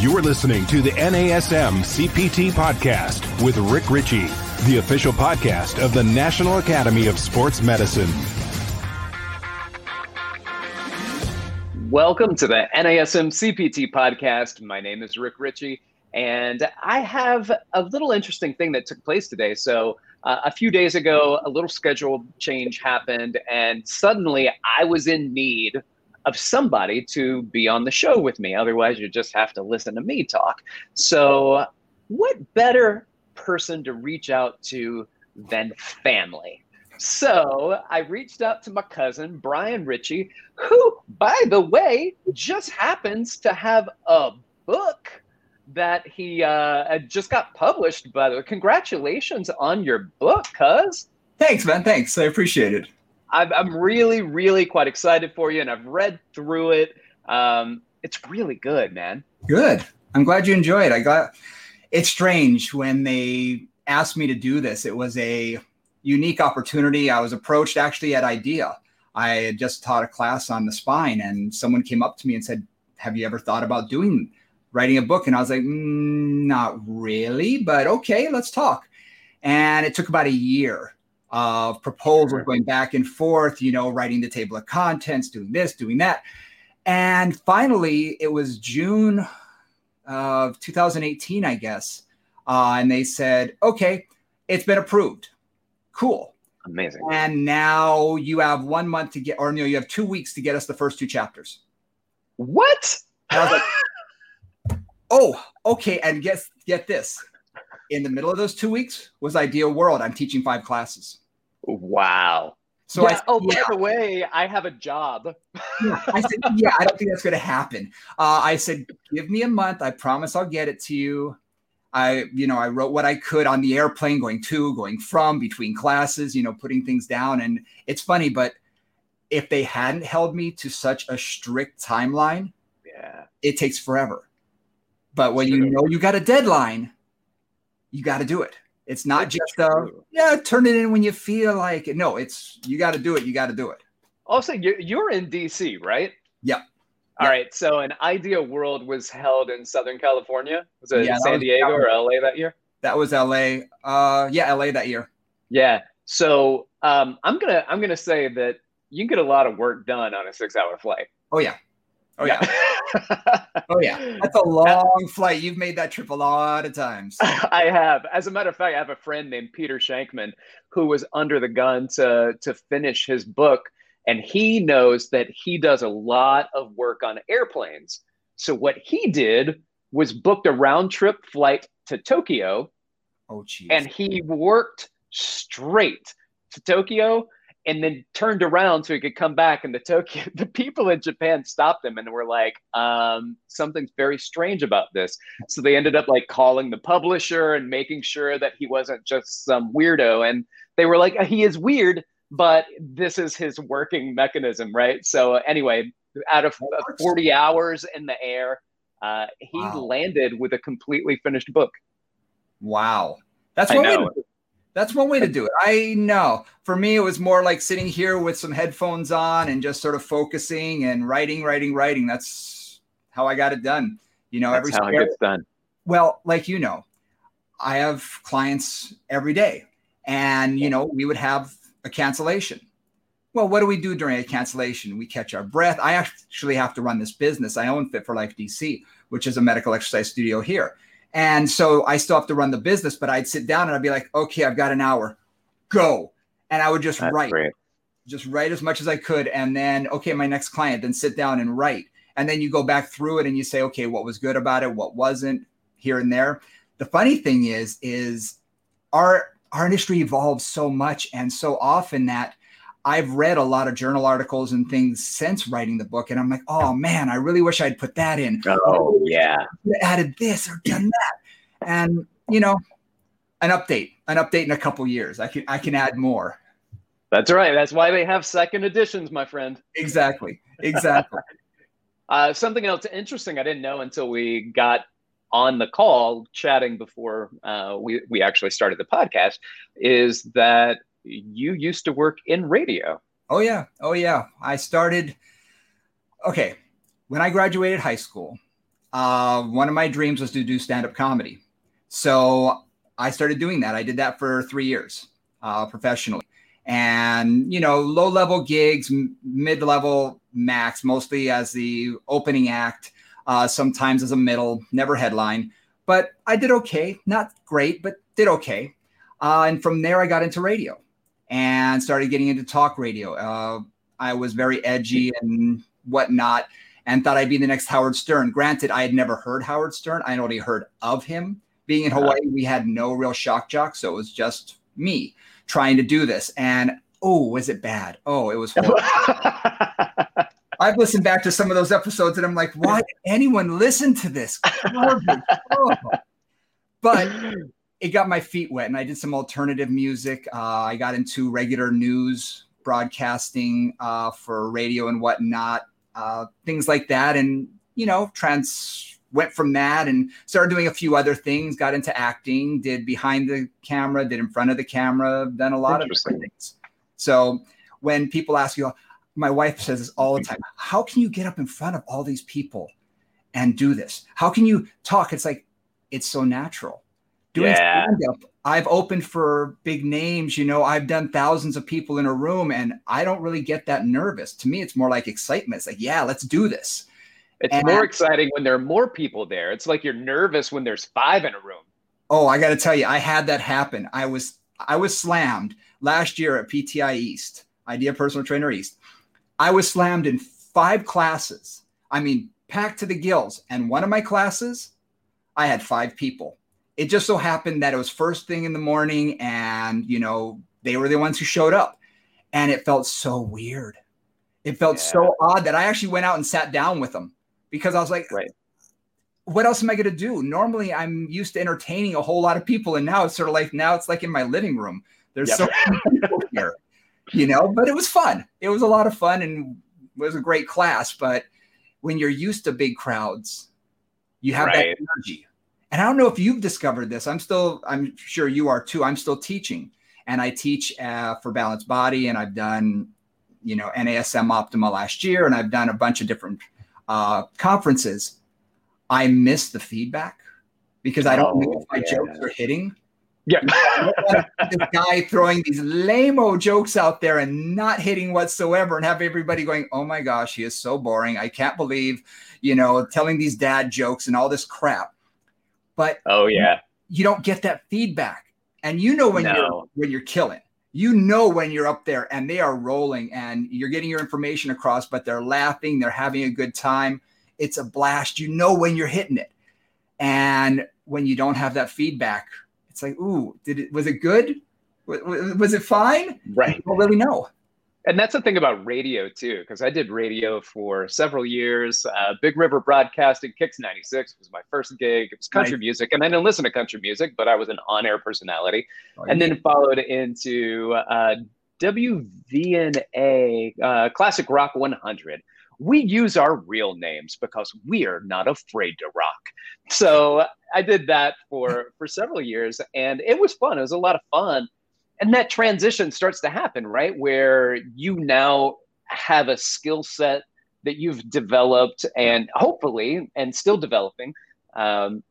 You're listening to the NASM CPT podcast with Rick Richey, the official podcast of the National Academy of Sports Medicine. Welcome to the NASM CPT podcast. My name is Rick Richey, and I have a little interesting thing that took place today. So, uh, a few days ago, a little schedule change happened, and suddenly I was in need of somebody to be on the show with me. Otherwise, you just have to listen to me talk. So, what better person to reach out to than family? So I reached out to my cousin, Brian Richey, who, by the way, just happens to have a book that he uh, just got published. By the way, congratulations on your book, cuz. Thanks, man. Thanks. I appreciate it. I'm, I'm really, really quite excited for you, and I've read through it. Um, it's really good, man. Good. I'm glad you enjoyed. it. I got. It's strange when they asked me to do this. It was a unique opportunity. I was approached actually at IDEA. I had just taught a class on the spine, and someone came up to me and said, "Have you ever thought about doing writing a book?" And I was like, mm, "Not really, but okay, let's talk." And it took about a year of proposals going back and forth, you know, writing the table of contents, doing this, doing that. And finally, it was June of 2018, I guess. Uh, and they said, okay, it's been approved. Cool. Amazing. And now you have one month to get, or no, you have two weeks to get us the first two chapters. What? Like, oh, okay. And guess, get this in the middle of those two weeks was IDEA World. I'm teaching five classes. Wow. So yeah. I, oh, yeah. by the way, I have a job. yeah. I said, yeah, I don't think that's going to happen. Uh, I said, give me a month. I promise I'll get it to you. I, you know, I wrote what I could on the airplane, going to, going from, between classes, you know, putting things down. And it's funny, but if they hadn't held me to such a strict timeline, yeah, it takes forever. But when you know you got a deadline, you got to do it. It's not That's just uh, yeah, turn it in when you feel like it. No, it's you got to do it. You got to do it. Also, you're in DC, right? Yep. All yep. right. So, an IDEA World was held in Southern California. Was it yeah, San was, Diego or LA that year? That was LA. Uh, yeah, LA that year. Yeah. So, um, I'm gonna I'm gonna say that you can get a lot of work done on a six hour flight. Oh yeah. Oh yeah. oh yeah. That's a long flight. You've made that trip a lot of times. I have. As a matter of fact, I have a friend named Peter Shankman who was under the gun to to finish his book and he knows that he does a lot of work on airplanes. So what he did was booked a round trip flight to Tokyo. Oh geez. And he worked straight to Tokyo and then turned around so he could come back and the Tokyo. The people in Japan stopped him and were like um, something's very strange about this. So they ended up like calling the publisher and making sure that he wasn't just some weirdo. And they were like he is weird but this is his working mechanism right? So anyway out of 40 hours in the air uh, he wow. landed with a completely finished book. Wow. That's what that's one way to do it. I know. For me, it was more like sitting here with some headphones on and just sort of focusing and writing, writing, writing. That's how I got it done. You know, That's every how it gets done. Well, like you know, I have clients every day, and you know, we would have a cancellation. Well, what do we do during a cancellation? We catch our breath. I actually have to run this business. I own Fit for Life DC, which is a medical exercise studio here. And so I still have to run the business, but I'd sit down and I'd be like, okay, I've got an hour, go. And I would just That's write, great. just write as much as I could. And then, okay, my next client, then sit down and write. And then you go back through it and you say, okay, what was good about it? What wasn't here and there. The funny thing is, is our, our industry evolves so much and so often that I've read a lot of journal articles and things since writing the book, and I'm like, oh man, I really wish I'd put that in. Oh yeah, added this or done that, and you know, an update, an update in a couple years. I can I can add more. That's right. That's why they have second editions, my friend. Exactly. Exactly. uh, something else interesting I didn't know until we got on the call chatting before uh, we we actually started the podcast is that you used to work in radio. Oh yeah. Oh yeah. I started okay, when I graduated high school, uh, one of my dreams was to do stand up comedy. So I started doing that. I did that for three years uh, professionally. And, you know, low level gigs, mid level max, mostly as the opening act, uh, sometimes as a middle, never headline. But I did okay. Not great, but did okay. Uh, and from there, I got into radio and started getting into talk radio. Uh, I was very edgy and whatnot and thought I'd be the next Howard Stern. Granted, I had never heard Howard Stern. I had only heard of him. Being in Hawaii, we had no real shock jock, so it was just me trying to do this. And oh, was it bad? Oh, it was I've listened back to some of those episodes and I'm like, why did anyone listen to this? oh. But it got my feet wet and I did some alternative music. Uh, I got into regular news broadcasting uh, for radio and whatnot uh, things like that. And, you know, trans went from that and started doing a few other things, got into acting, did behind the camera, did in front of the camera, done a lot of different things. So when people ask you, my wife says this all the time, how can you get up in front of all these people and do this? How can you talk? It's like, it's so natural. Doing yeah. stand up I've opened for big names, you know, I've done thousands of people in a room and I don't really get that nervous. To me, it's more like excitement. It's like, yeah, let's do this. It's and more exciting when there are more people there. It's like you're nervous when there's five in a room. Oh, I got to tell you, I had that happen. I was I was slammed last year at PTI East, Idea Personal Trainer East. I was slammed in five classes. I mean, packed to the gills. And one of my classes, I had five people it just so happened that it was first thing in the morning and you know they were the ones who showed up and it felt so weird it felt yeah. so odd that i actually went out and sat down with them because i was like right. what else am i going to do normally i'm used to entertaining a whole lot of people and now it's sort of like now it's like in my living room there's yep. so many people here you know but it was fun it was a lot of fun and was a great class but when you're used to big crowds you have right. that energy and I don't know if you've discovered this. I'm still, I'm sure you are too. I'm still teaching, and I teach uh, for Balanced Body, and I've done, you know, NASM Optima last year, and I've done a bunch of different uh, conferences. I miss the feedback because I don't oh, know if my yeah. jokes are hitting. Yeah, this guy throwing these lame-o jokes out there and not hitting whatsoever, and have everybody going, "Oh my gosh, he is so boring! I can't believe, you know, telling these dad jokes and all this crap." But oh yeah, you don't get that feedback, and you know when no. you're when you're killing. You know when you're up there and they are rolling and you're getting your information across, but they're laughing, they're having a good time. It's a blast. You know when you're hitting it, and when you don't have that feedback, it's like, ooh, did it was it good? Was it fine? Right. You don't really know and that's the thing about radio too, because I did radio for several years. Uh, Big River Broadcasting, Kicks '96 was my first gig. It was country nice. music, and I didn't listen to country music, but I was an on-air personality, oh, and then followed into uh, WVNA uh, Classic Rock 100. We use our real names because we are not afraid to rock. So I did that for for several years, and it was fun. It was a lot of fun and that transition starts to happen right? Where you now have a skill set that you've developed and hopefully and still developing um,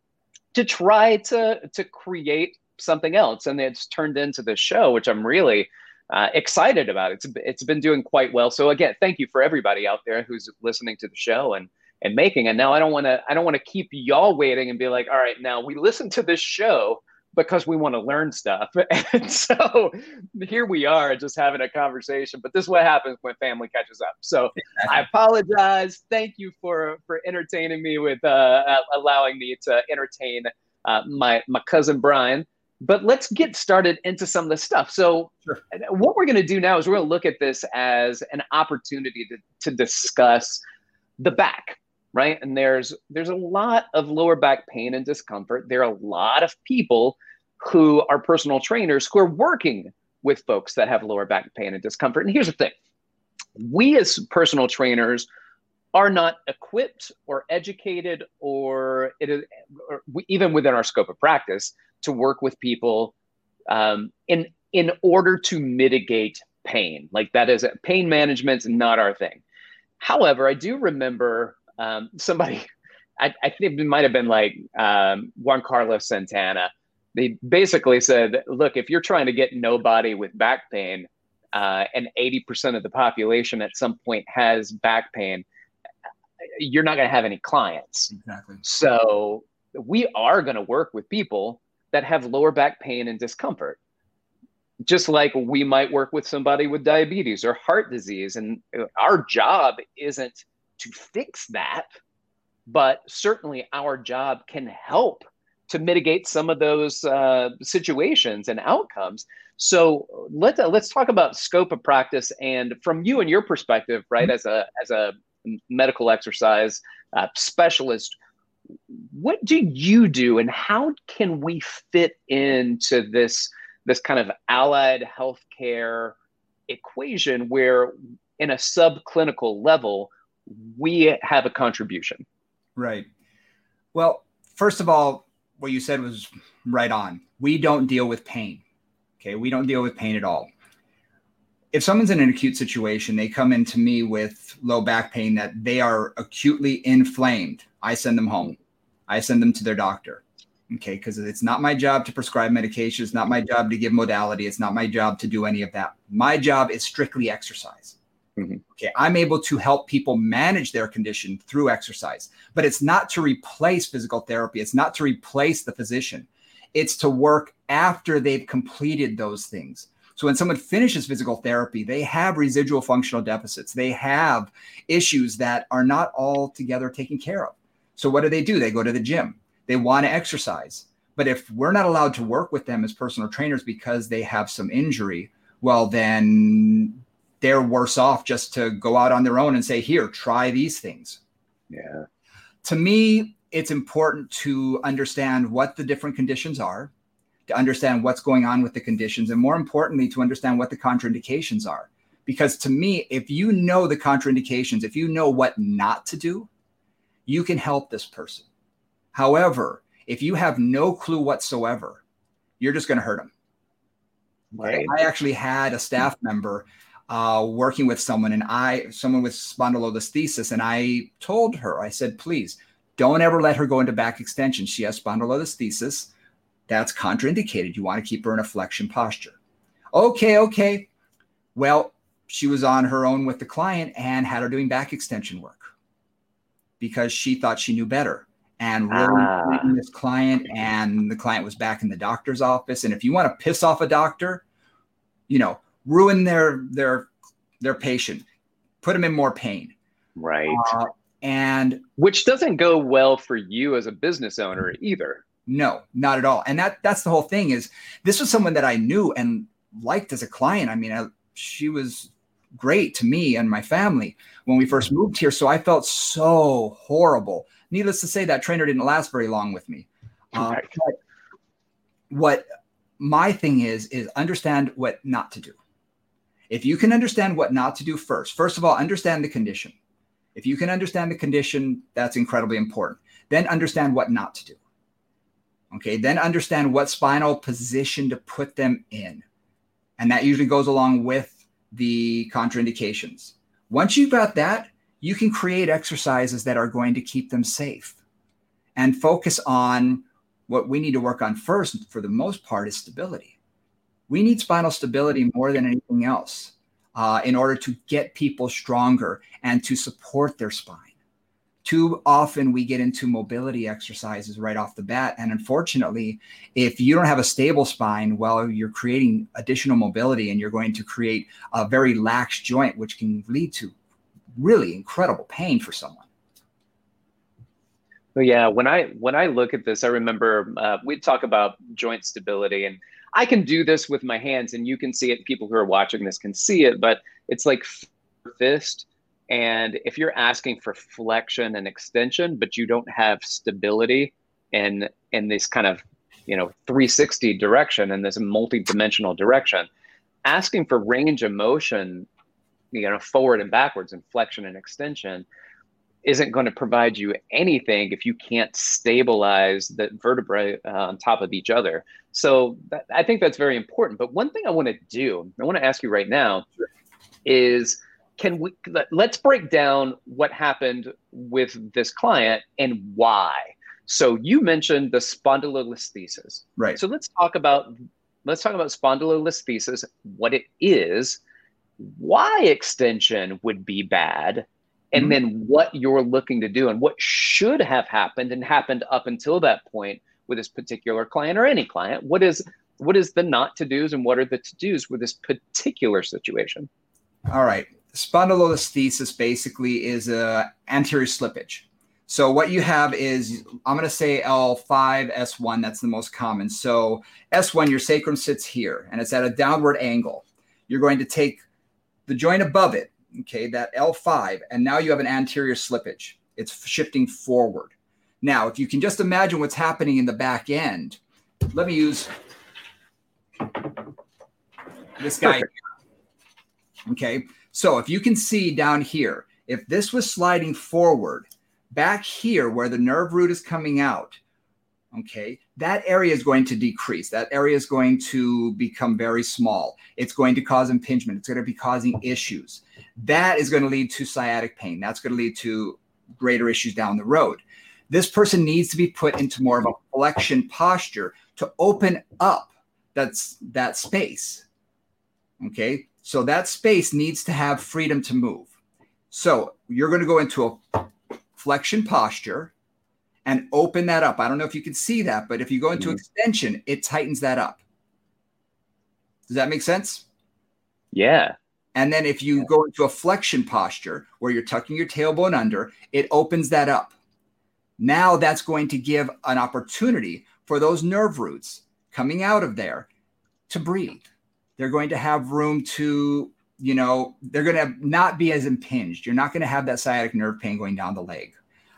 to try to to create something else. And it's turned into this show which i'm really uh, excited about. It's it's been doing quite well. So again thank you for everybody out there who's listening to the show and and making and now i don't want to i don't want to keep y'all waiting and be like all right now we listen to this show because we want to learn stuff. And so here we are just having a conversation, but this is what happens when family catches up. So I apologize. Thank you for, for entertaining me with uh, allowing me to entertain uh, my, my cousin Brian. But let's get started into some of the stuff. So, sure. what we're going to do now is we're going to look at this as an opportunity to, to discuss the back right and there's there's a lot of lower back pain and discomfort there are a lot of people who are personal trainers who are working with folks that have lower back pain and discomfort. And here's the thing. We as personal trainers are not equipped or educated or, or even within our scope of practice to work with people um, in in order to mitigate pain. Like that is pain management's not our thing. However i do remember um, somebody I, I think it might have been like um, Juan Carlos Santana. They basically said, look, if you're trying to get nobody with back pain, uh, and 80% of the population at some point has back pain, you're not going to have any clients. Exactly. So we are going to work with people that have lower back pain and discomfort. Just like we might work with somebody with diabetes or heart disease. And our job isn't to fix that, but certainly our job can help to mitigate some of those uh, situations and outcomes. So let's uh, let's talk about scope of practice and from you and your perspective, right? Mm-hmm. As a as a medical exercise uh, specialist, what do you do, and how can we fit into this this kind of allied healthcare equation where, in a subclinical level, we have a contribution? Right. Well, first of all, what you said was right on. We don't deal with pain. Okay. We don't deal with pain at all. If someone's in an acute situation, they come in to me with low back pain that they are acutely inflamed. I send them home. I send them to their doctor. Okay. Because it's not my job to prescribe medication. It's not my job to give modality. It's not my job to do any of that. My job is strictly exercise. Mm-hmm. Okay, I'm able to help people manage their condition through exercise, but it's not to replace physical therapy. It's not to replace the physician. It's to work after they've completed those things. So when someone finishes physical therapy, they have residual functional deficits. They have issues that are not altogether taken care of. So what do they do? They go to the gym. They want to exercise. But if we're not allowed to work with them as personal trainers because they have some injury, well, then they're worse off just to go out on their own and say, here, try these things. Yeah. To me, it's important to understand what the different conditions are, to understand what's going on with the conditions, and more importantly, to understand what the contraindications are. Because to me, if you know the contraindications, if you know what not to do, you can help this person. However, if you have no clue whatsoever, you're just going to hurt them. Right. I actually had a staff member uh, working with someone and I, someone with spondylolisthesis, and I told her, I said, please don't ever let her go into back extension. She has spondylolisthesis. That's contraindicated. You want to keep her in a flexion posture. Okay, okay. Well, she was on her own with the client and had her doing back extension work because she thought she knew better and really ah. this client and the client was back in the doctor's office and if you want to piss off a doctor you know ruin their their their patient, put them in more pain. Right. Uh, and which doesn't go well for you as a business owner either. No, not at all. And that that's the whole thing is this was someone that I knew and liked as a client. I mean, I, she was great to me and my family when we first moved here. So I felt so horrible. Needless to say, that trainer didn't last very long with me. Uh, right. what my thing is is understand what not to do. If you can understand what not to do first, first of all, understand the condition. If you can understand the condition, that's incredibly important. Then understand what not to do. Okay, then understand what spinal position to put them in. And that usually goes along with the contraindications. Once you've got that, you can create exercises that are going to keep them safe and focus on what we need to work on first, for the most part, is stability we need spinal stability more than anything else uh, in order to get people stronger and to support their spine. Too often we get into mobility exercises right off the bat. And unfortunately, if you don't have a stable spine, well, you're creating additional mobility and you're going to create a very lax joint, which can lead to really incredible pain for someone. Yeah, when I when I look at this, I remember uh, we talk about joint stability, and I can do this with my hands and you can see it. People who are watching this can see it, but it's like fist. And if you're asking for flexion and extension, but you don't have stability in in this kind of you know 360 direction and this multi-dimensional direction, asking for range of motion, you know, forward and backwards and flexion and extension isn't going to provide you anything if you can't stabilize the vertebrae uh, on top of each other. So that, I think that's very important. But one thing I want to do, I want to ask you right now, is can we let's break down what happened with this client and why. So you mentioned the spondylolisthesis. Right. So let's talk about let's talk about spondylolisthesis, what it is, why extension would be bad, and mm-hmm. then what you're looking to do and what should have happened and happened up until that point with this particular client or any client. What is what is the not to dos and what are the to dos with this particular situation? All right. Spondylolisthesis basically is a anterior slippage. So what you have is I'm going to say L5 S1 that's the most common. So S1 your sacrum sits here and it's at a downward angle. You're going to take the joint above it, okay, that L5 and now you have an anterior slippage. It's shifting forward. Now, if you can just imagine what's happening in the back end, let me use this guy. Okay. So if you can see down here, if this was sliding forward, back here where the nerve root is coming out, okay, that area is going to decrease. That area is going to become very small. It's going to cause impingement. It's going to be causing issues. That is going to lead to sciatic pain. That's going to lead to greater issues down the road. This person needs to be put into more of a flexion posture to open up that's that space. Okay. So that space needs to have freedom to move. So you're going to go into a flexion posture and open that up. I don't know if you can see that, but if you go into mm-hmm. extension, it tightens that up. Does that make sense? Yeah. And then if you go into a flexion posture where you're tucking your tailbone under, it opens that up. Now that's going to give an opportunity for those nerve roots coming out of there to breathe. They're going to have room to, you know, they're going to not be as impinged. You're not going to have that sciatic nerve pain going down the leg.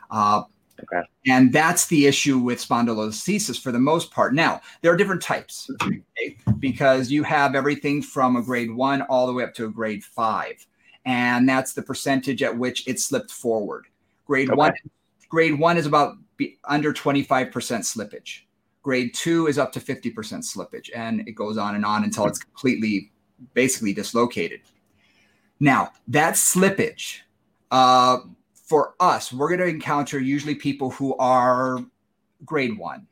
Uh, okay. And that's the issue with spondylolisthesis for the most part. Now, there are different types okay? because you have everything from a grade one all the way up to a grade five. And that's the percentage at which it slipped forward. Grade okay. one, grade one is about under 25% slippage. Grade two is up to 50% slippage, and it goes on and on until it's completely, basically dislocated. Now, that slippage, uh, for us, we're going to encounter usually people who are grade one.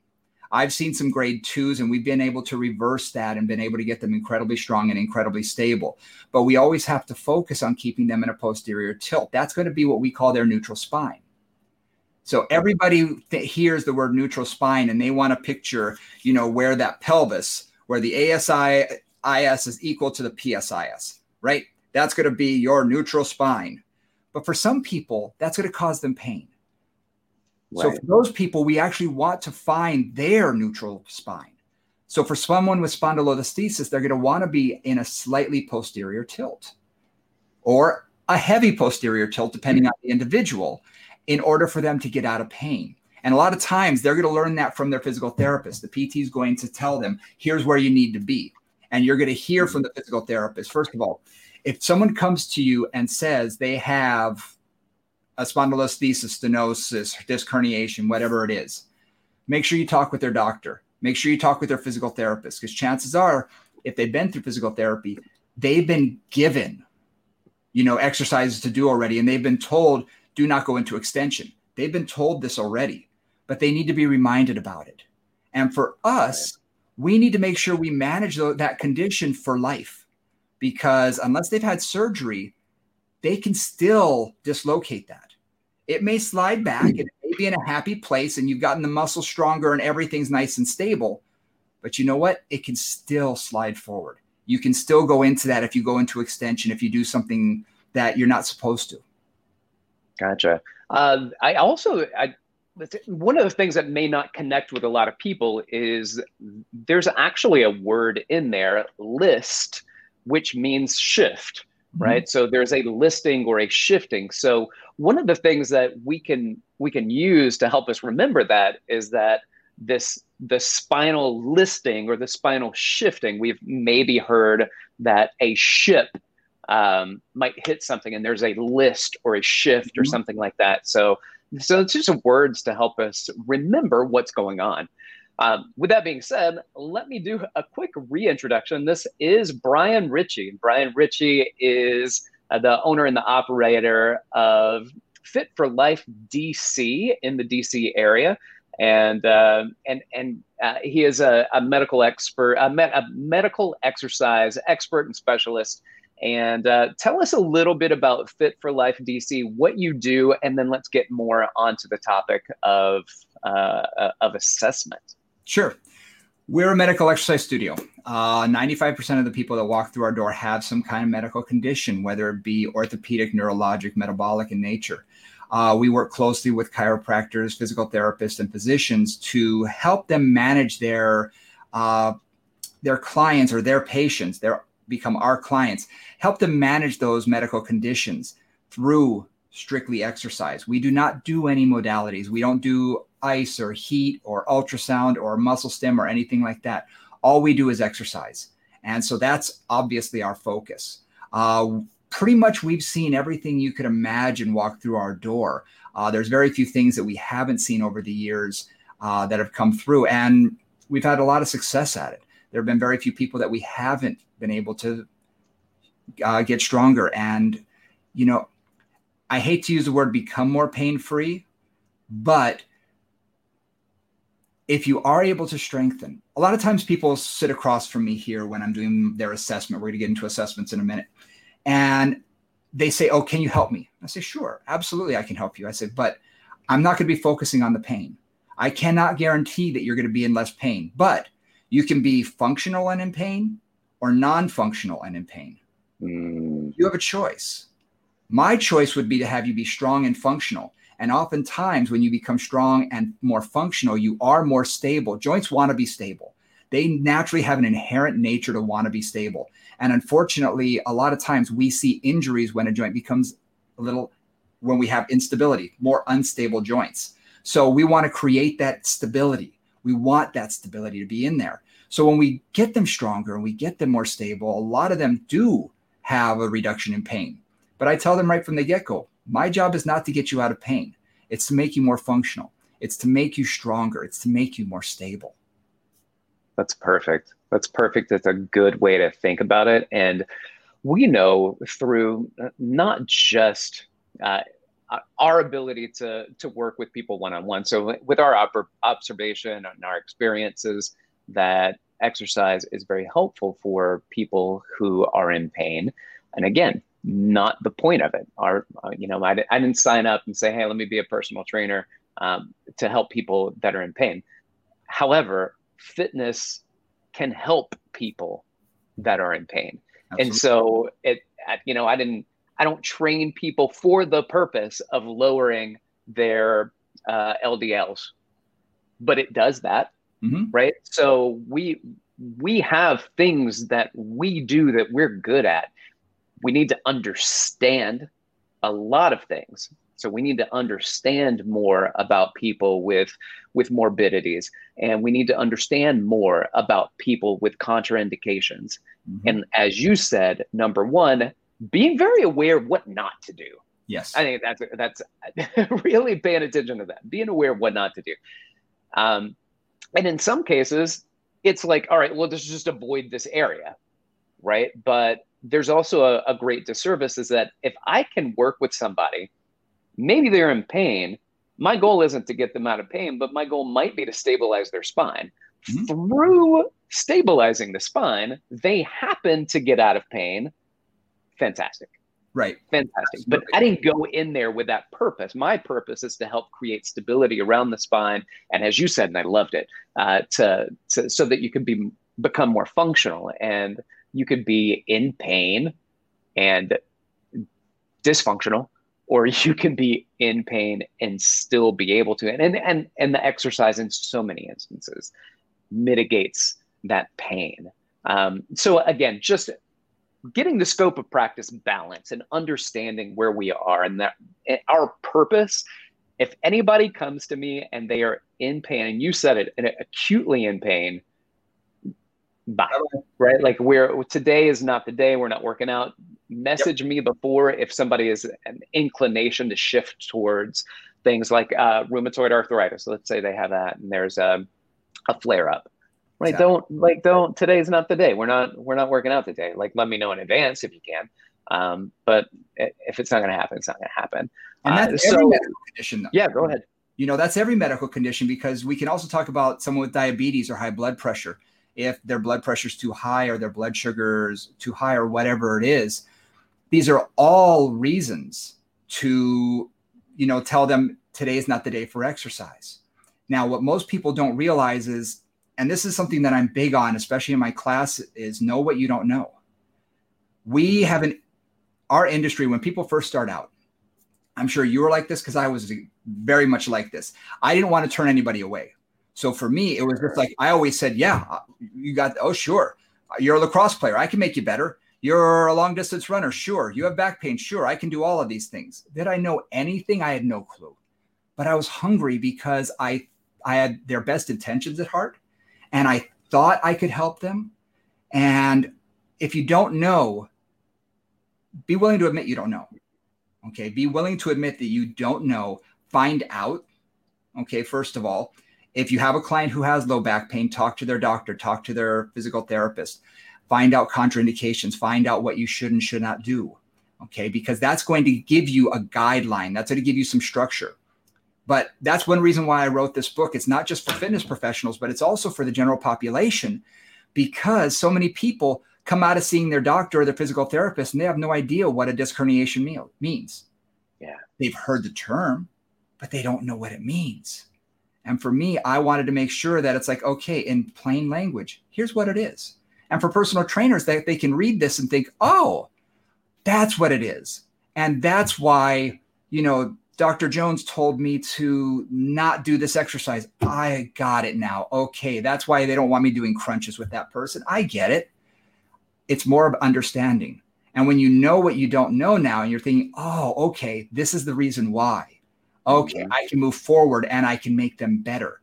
I've seen some grade twos, and we've been able to reverse that and been able to get them incredibly strong and incredibly stable. But we always have to focus on keeping them in a posterior tilt. That's going to be what we call their neutral spine. So everybody hears the word neutral spine and they want to picture, you know, where that pelvis, where the ASIS is equal to the PSIS, right? That's going to be your neutral spine. But for some people, that's going to cause them pain. Right. So for those people, we actually want to find their neutral spine. So for someone with spondylolisthesis, they're going to want to be in a slightly posterior tilt or a heavy posterior tilt, depending on the individual in order for them to get out of pain. And a lot of times they're going to learn that from their physical therapist. The PT is going to tell them, here's where you need to be. And you're going to hear hmm. from the physical therapist. First of all, if someone comes to you and says they have a spondylolisthesis, stenosis, disc herniation, whatever it is, make sure you talk with their doctor. Make sure you talk with their physical therapist because chances are, if they've been through physical therapy, they've been given, you know, exercises to do already, and they've been told do not go into extension. They've been told this already, but they need to be reminded about it. And for us, we need to make sure we manage that condition for life because unless they've had surgery, they can still dislocate that. It may slide back, it may be in a happy place, and you've gotten the muscle stronger and everything's nice and stable. But you know what? It can still slide forward. You can still go into that if you go into extension, if you do something that you're not supposed to. Gotcha. Uh, I also, I, one of the things that may not connect with a lot of people is there's actually a word in there, list, which means shift, mm-hmm. right? So there's a listing or a shifting. So one of the things that we can we can use to help us remember that is that this the spinal listing or the spinal shifting. We've maybe heard that a ship um, might hit something and there's a list or a shift or mm-hmm. something like that. So, so it's just words to help us remember what's going on. Um, with that being said, let me do a quick reintroduction. This is Brian Richey. Brian Richey is uh, the owner and the operator of Fit for Life DC in the DC area. And uh, and and uh, he is a, a medical expert, a, a, medical exercise expert and specialist. And uh, tell us a little bit about Fit for Life DC, what you do, and then let's get more onto the topic of uh, uh, of assessment. Sure. We're a medical exercise studio. Uh, 95% of the people that walk through our door have some kind of medical condition, whether it be orthopedic, neurologic, metabolic in nature. Uh, we work closely with chiropractors, physical therapists, and physicians to help them manage their uh, their clients or their patients. They become our clients. Help them manage those medical conditions through strictly exercise. We do not do any modalities. We don't do ice or heat or ultrasound or muscle stim or anything like that. All we do is exercise. And so that's obviously our focus. Uh, pretty much we've seen everything you could imagine walk through our door. Uh, there's very few things that we haven't seen over the years uh, that have come through, and we've had a lot of success at it. There have been very few people that we haven't been able to uh, get stronger. And, you know, I hate to use the word become more pain free, but if you are able to strengthen, a lot of times people sit across from me here when I'm doing their assessment. We're going to get into assessments in a minute. And they say, Oh, can you help me? I say, Sure, absolutely, I can help you. I say, But I'm not going to be focusing on the pain. I cannot guarantee that you're going to be in less pain, but you can be functional and in pain or non functional and in pain. Mm. You have a choice. My choice would be to have you be strong and functional. And oftentimes, when you become strong and more functional, you are more stable. Joints want to be stable. They naturally have an inherent nature to want to be stable. And unfortunately, a lot of times we see injuries when a joint becomes a little, when we have instability, more unstable joints. So we want to create that stability. We want that stability to be in there. So when we get them stronger and we get them more stable, a lot of them do have a reduction in pain. But I tell them right from the get go my job is not to get you out of pain, it's to make you more functional, it's to make you stronger, it's to make you more stable. That's perfect. That's perfect. That's a good way to think about it. And we know through uh, not just uh, our ability to to work with people one on one. So with our op- observation and our experiences, that exercise is very helpful for people who are in pain. And again, not the point of it. Our, uh, you know, I, I didn't sign up and say, hey, let me be a personal trainer um, to help people that are in pain. However, fitness can help people that are in pain. Absolutely. And so it, you know, I didn't, I don't train people for the purpose of lowering their uh, LDLs, but it does that, mm-hmm. right? So we we have things that we do that we're good at. We need to understand a lot of things so we need to understand more about people with with morbidities, and we need to understand more about people with contraindications. Mm-hmm. And as you said, number one, being very aware of what not to do. Yes, I think that's that's really paying attention to that, being aware of what not to do. Um, and in some cases, it's like, all right, well, let's just avoid this area, right? But there's also a, a great disservice is that if I can work with somebody maybe they're in pain. My goal isn't to get them out of pain, but my goal might be to stabilize their spine. Mm-hmm. Through stabilizing the spine, they happen to get out of pain. Fantastic. Right. Fantastic. Absolutely. But I didn't go in there with that purpose. My purpose is to help create stability around the spine. And as you said, and I loved it, uh, to, to so that you can be become more functional and you could be in pain and dysfunctional or you can be in pain and still be able to. And and and the exercise in so many instances mitigates that pain. Um, so again just getting the scope of practice balance and understanding where we are and that our purpose. If anybody comes to me and they are in pain and you said it and acutely in pain bye right like we're today is not the day we're not working out message yep. me before if somebody is an inclination to shift towards things like uh, rheumatoid arthritis let's say they have that and there's a, a flare up right exactly. don't like don't today's not the day we're not we're not working out today like let me know in advance if you can Um, but if it's not going to happen, it's not going to happen. And that's uh, every so, medical condition. Though. Yeah, go ahead. You know, that's every medical condition because we can also talk about someone with diabetes or high blood pressure. If their blood pressure is too high or their blood sugars too high or whatever it is, these are all reasons to, you know, tell them today is not the day for exercise. Now, what most people don't realize is, and this is something that I'm big on, especially in my class, is know what you don't know. We have an our industry when people first start out. I'm sure you were like this because I was very much like this. I didn't want to turn anybody away. So for me, it was just like I always said, "Yeah, uh, you got. Oh, sure, you're a lacrosse player. I can make you better. You're a long distance runner. Sure, you have back pain. Sure, I can do all of these things." Did I know anything? I had no clue, but I was hungry because I I had their best intentions at heart, and I thought I could help them. And if you don't know, be willing to admit you don't know. Okay. Be willing to admit that you don't know. Find out. Okay. First of all, if you have a client who has low back pain, talk to their doctor, talk to their physical therapist, find out contraindications, find out what you should and should not do. Okay. Because that's going to give you a guideline, that's going to give you some structure. But that's one reason why I wrote this book. It's not just for fitness professionals, but it's also for the general population because so many people come out of seeing their doctor or their physical therapist and they have no idea what a disc herniation meal means. Yeah. They've heard the term, but they don't know what it means. And for me, I wanted to make sure that it's like, okay, in plain language, here's what it is. And for personal trainers, that they, they can read this and think, oh, that's what it is. And that's why, you know, Dr. Jones told me to not do this exercise. I got it now. Okay. That's why they don't want me doing crunches with that person. I get it it's more of understanding. And when you know what you don't know now, and you're thinking, oh, okay, this is the reason why. Okay, mm-hmm. I can move forward and I can make them better.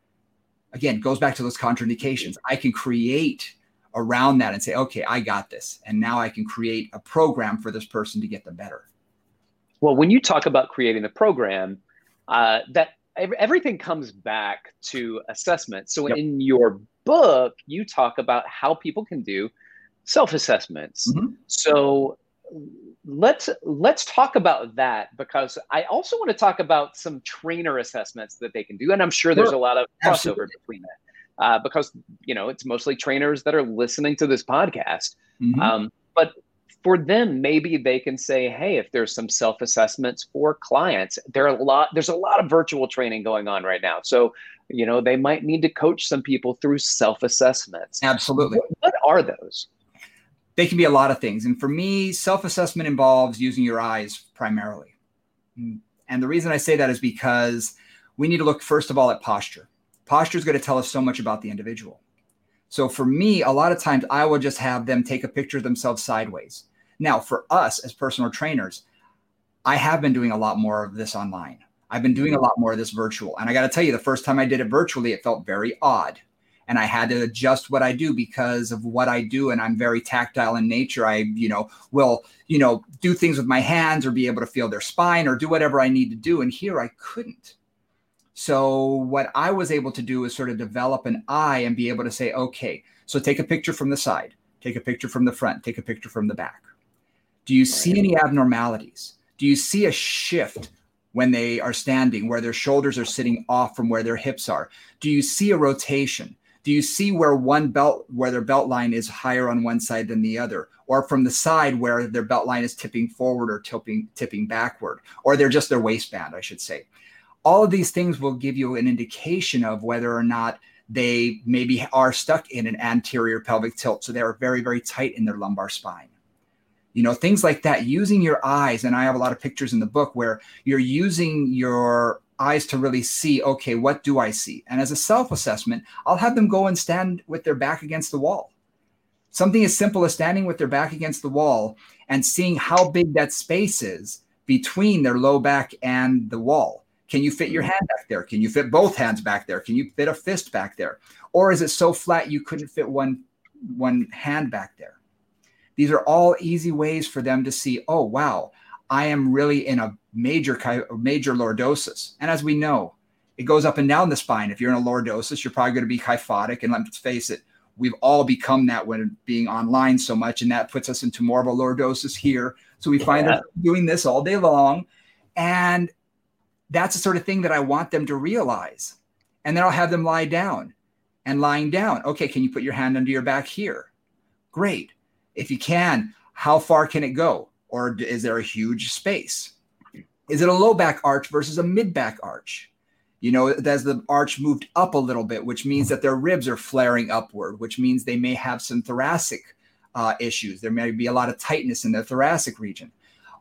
Again, goes back to those contraindications. I can create around that and say, okay, I got this. And now I can create a program for this person to get them better. Well, when you talk about creating the program, uh, that everything comes back to assessment. So yep. in your book, you talk about how people can do self assessments. Mm-hmm. So let's let's talk about that because I also want to talk about some trainer assessments that they can do, and I'm sure there's a lot of crossover Absolutely. between that uh, because you know it's mostly trainers that are listening to this podcast. Mm-hmm. Um, but for them, maybe they can say, "Hey, if there's some self assessments for clients, there are a lot. There's a lot of virtual training going on right now, so." You know, they might need to coach some people through self assessments. Absolutely. What, what are those? They can be a lot of things. And for me, self assessment involves using your eyes primarily. And the reason I say that is because we need to look, first of all, at posture. Posture is going to tell us so much about the individual. So for me, a lot of times I will just have them take a picture of themselves sideways. Now, for us as personal trainers, I have been doing a lot more of this online. I've been doing a lot more of this virtual. And I got to tell you, the first time I did it virtually, it felt very odd and I had to adjust what I do because of what I do. And I'm very tactile in nature. I, you know, will, you know, do things with my hands or be able to feel their spine or do whatever I need to do. And here I couldn't. So what I was able to do is sort of develop an eye and be able to say, okay, so take a picture from the side, take a picture from the front, take a picture from the back. Do you see any abnormalities? Do you see a shift when they are standing where their shoulders are sitting off from where their hips are? Do you see a rotation? Do you see where one belt where their belt line is higher on one side than the other? Or from the side where their belt line is tipping forward or tipping tipping backward? Or they're just their waistband i should say. All of these things will give you an indication of whether or not they maybe are stuck in an anterior pelvic tilt. So they're very very tight in their lumbar spine. You know things like that using your eyes and i have a lot of pictures in the book where you're using your eyes to really see okay what do i see? And as a self-assessment i'll have them go and stand with their back against the wall. Something as simple as standing with their back against the wall and seeing how big that space is between their low back and the wall. Can you fit your mm-hmm. hand back there? Can you fit both hands back there? Can you fit a fist back there? Or is it so flat you couldn't fit one one hand back there? These are all easy ways for them to see oh wow I am really in a major major lordosis. And as we know, it goes up and down the spine. If you're in a lordosis, you're probably going to be kyphotic. And let's face it, we've all become that when being online so much, and that puts us into more of a lordosis here So we find yeah. them doing this all day long. And that's the sort of thing that I want them to realize. And then I'll have them lie down and lying down. Okay, can you put your hand under your back here? Great. If you can, how far can it go? Or is there a huge space? Is it a low back arch versus a mid back arch? You know, as the arch moved up a little bit, which means that their ribs are flaring upward, which means they may have some thoracic uh, issues. There may be a lot of tightness in the thoracic region.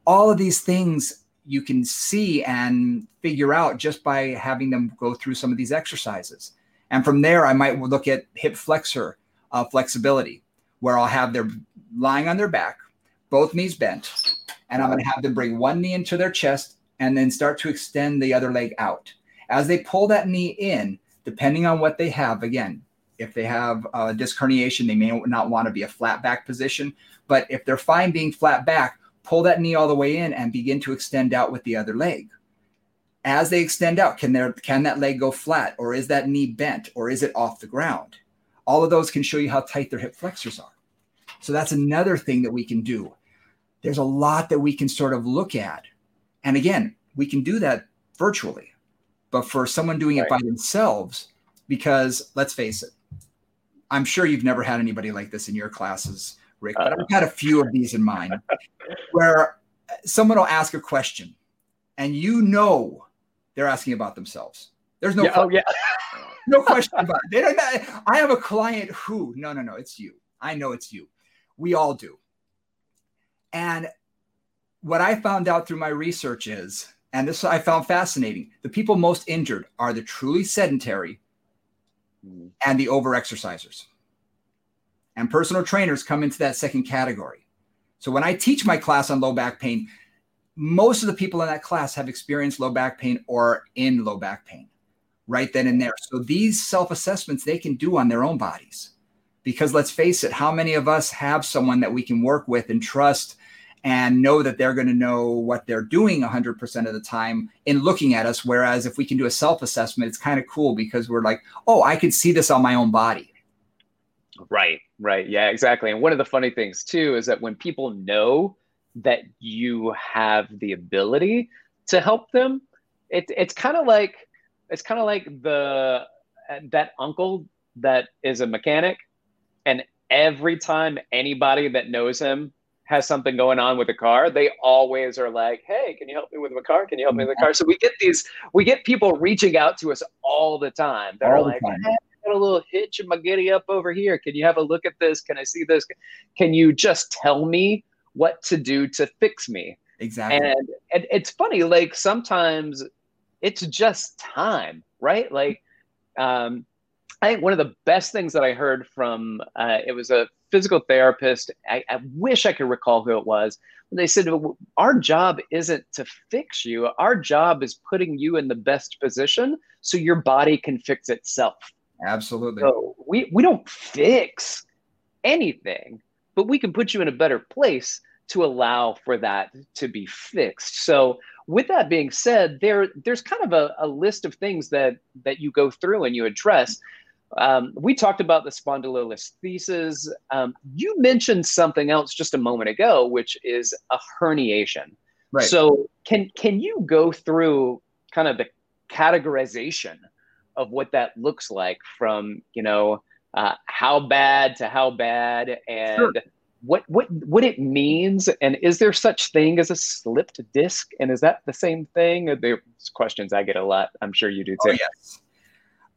All of these things you can see and figure out just by having them go through some of these exercises. And from there, I might look at hip flexor uh, flexibility, where I'll have them lying on their back, both knees bent, and I'm going to have them bring one knee into their chest and then start to extend the other leg out. As they pull that knee in, depending on what they have, again, if they have a disc herniation, they may not want to be a flat back position. But if they're fine being flat back, pull that knee all the way in and begin to extend out with the other leg. As they extend out, can there can that leg go flat or is that knee bent or is it off the ground? All of those can show you how tight their hip flexors are. So that's another thing that we can do. There's a lot that we can sort of look at. And again, we can do that virtually. But for someone doing right. it by themselves, because let's face it, I'm sure you've never had anybody like this in your classes, Rick, but I've had a few of these in mind where someone will ask a question and you know they're asking about themselves. There's no yeah, oh, yeah. no question about it. They don't, I have a client who, no, no, no, it's you. I know it's you. We all do. And what I found out through my research is, and this I found fascinating, the people most injured are the truly sedentary mm. and the overexercisers. And personal trainers come into that second category. So when I teach my class on low back pain, most of the people in that class have experienced low back pain or in low back pain right then and there. So these self assessments they can do on their own bodies. Because let's face it, how many of us have someone that we can work with and trust and know that they're going to know what they're doing 100% of the time in looking at us? Whereas if we can do a self assessment, it's kind of cool because we're like, oh, I can see this on my own body. Right, right. Yeah, exactly. And one of the funny things too is that when people know that you have the ability to help them, it, it's kind of like it's kind of like the that uncle that is a mechanic and every time anybody that knows him has something going on with a car, they always are like, "Hey, can you help me with my car? Can you help me with the car?" So we get these, we get people reaching out to us all the time. They're like, hey, "I got a little hitch in my giddy up over here. Can you have a look at this? Can I see this? Can you just tell me what to do to fix me?" Exactly. And, and it's funny, like sometimes it's just time, right? Like, um, I think one of the best things that I heard from uh, it was a physical therapist. I, I, wish I could recall who it was. They said, Our job isn't to fix you, our job is putting you in the best position so your body can fix itself. Absolutely. So we, we don't fix anything, but we can put you in a better place to allow for that to be fixed. So with that being said, there there's kind of a, a list of things that that you go through and you address. Um, we talked about the spondylolisthesis. Um, you mentioned something else just a moment ago, which is a herniation. Right. So can can you go through kind of the categorization of what that looks like from you know uh, how bad to how bad and sure. what what what it means and is there such thing as a slipped disc and is that the same thing? There's questions I get a lot. I'm sure you do too. Oh, yes.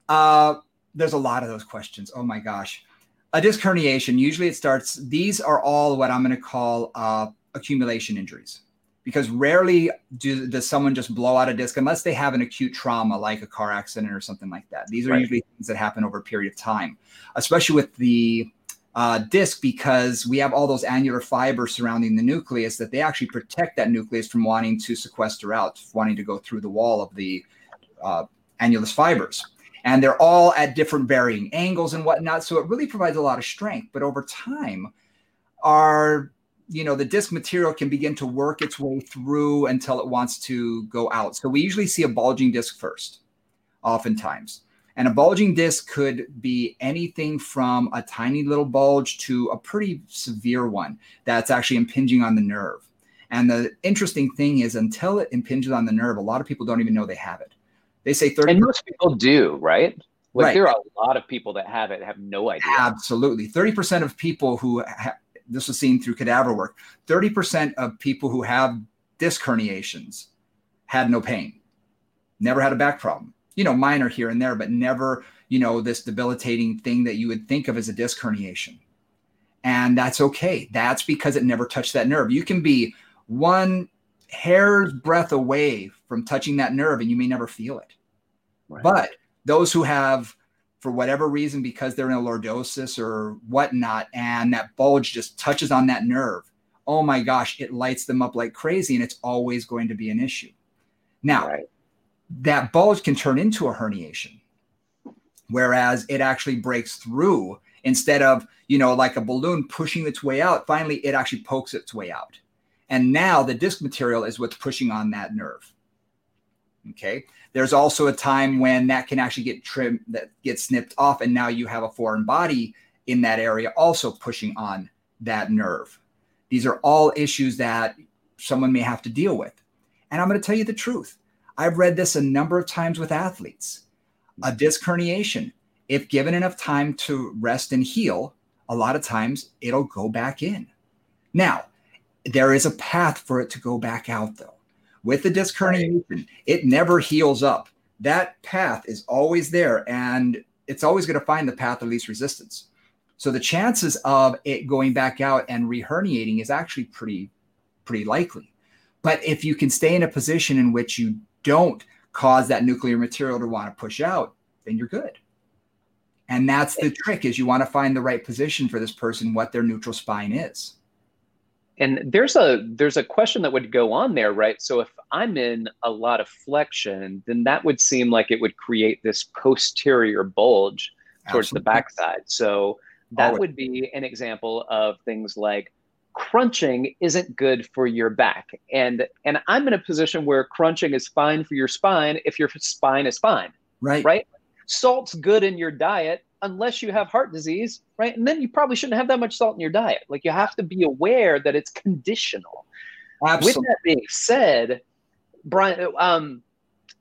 Uh, there's a lot of those questions. Oh my gosh. A disc herniation, usually it starts, these are all what I'm going to call uh, accumulation injuries because rarely do, does someone just blow out a disc unless they have an acute trauma like a car accident or something like that. These are right. usually things that happen over a period of time, especially with the uh, disc because we have all those annular fibers surrounding the nucleus that they actually protect that nucleus from wanting to sequester out, wanting to go through the wall of the uh, annulus fibers and they're all at different varying angles and whatnot. So it really provides a lot of strength. But over time, our you know the disc material can begin to work its way through until it wants to go out. So we usually see a bulging disc first, oftentimes. And a bulging disc could be anything from a tiny little bulge to a pretty severe one that's actually impinging on the nerve. And the interesting thing is, until it impinges on the nerve, a lot of people don't even know they have it. They say 30 And most people do, right? Like Right. there are a lot of people that have it have no idea. Absolutely. 30% of people who, ha- this was seen through cadaver work, 30% of people who have disc herniations had no pain, never had a back problem. You know, minor here and there, but never, you know, this debilitating thing that you would think of as a disc herniation. And that's okay. That's because it never touched that nerve. You can be one hair's breadth away from touching that nerve and you may never feel it. Right. But those who have, for whatever reason, because they're in a lordosis or whatnot, and that bulge just touches on that nerve, oh my gosh, it lights them up like crazy, and it's always going to be an issue. Now, Right. that bulge can turn into a herniation, whereas it actually breaks through instead of, you know, like a balloon pushing its way out. Finally, it actually pokes its way out. And now the disc material is what's pushing on that nerve. Okay. There's also a time when that can actually get trimmed, that gets snipped off, and now you have a foreign body in that area also pushing on that nerve. These are all issues that someone may have to deal with. And I'm going to tell you the truth. I've read this a number of times with athletes. A disc herniation, if given enough time to rest and heal, a lot of times it'll go back in. Now, there is a path for it to go back out, though. With the disc herniation, it never heals up. That path is always there, and it's always going to find the path of least resistance. So the chances of it going back out and reherniating is actually pretty, pretty likely. But if you can stay in a position in which you don't cause that nuclear material to want to push out, then you're good. And that's the trick is you want to find the right position for this person, what their neutral spine is. And there's a there's a question that would go on there, right? So if I'm in a lot of flexion, then that would seem like it would create this posterior bulge towards the backside. So that Always. would be an example of things like crunching isn't good for your back. And and I'm in a position where crunching is fine for your spine if your spine is fine. Right. Right. Salt's good in your diet unless you have heart disease, right? And then you probably shouldn't have that much salt in your diet. Like you have to be aware that it's conditional. Absolutely. With that being said, Brian, um,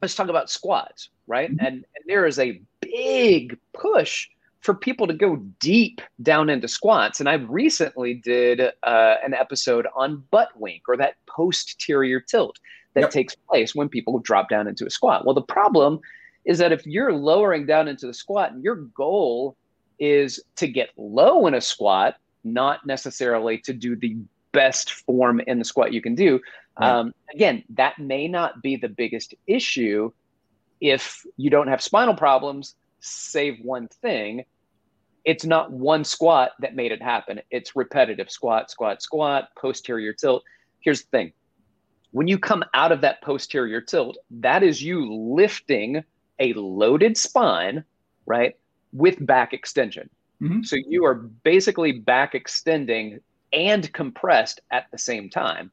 let's talk about squats, right? Mhm. And, and there is a big push for people to go deep down into squats. And I recently did uh, an episode on butt wink or that posterior tilt that Yep. takes place when people drop down into a squat. Well, the problem is that if you're lowering down into the squat and your goal is to get low in a squat, not necessarily to do the best form in the squat you can do. Right. Um, again, that may not be the biggest issue if you don't have spinal problems, save one thing. It's not one squat that made it happen. It's repetitive squat, squat, squat, posterior tilt. Here's the thing when you come out of that posterior tilt, that is you lifting a loaded spine, right, with back extension. Mhm. So you are basically back extending and compressed at the same time.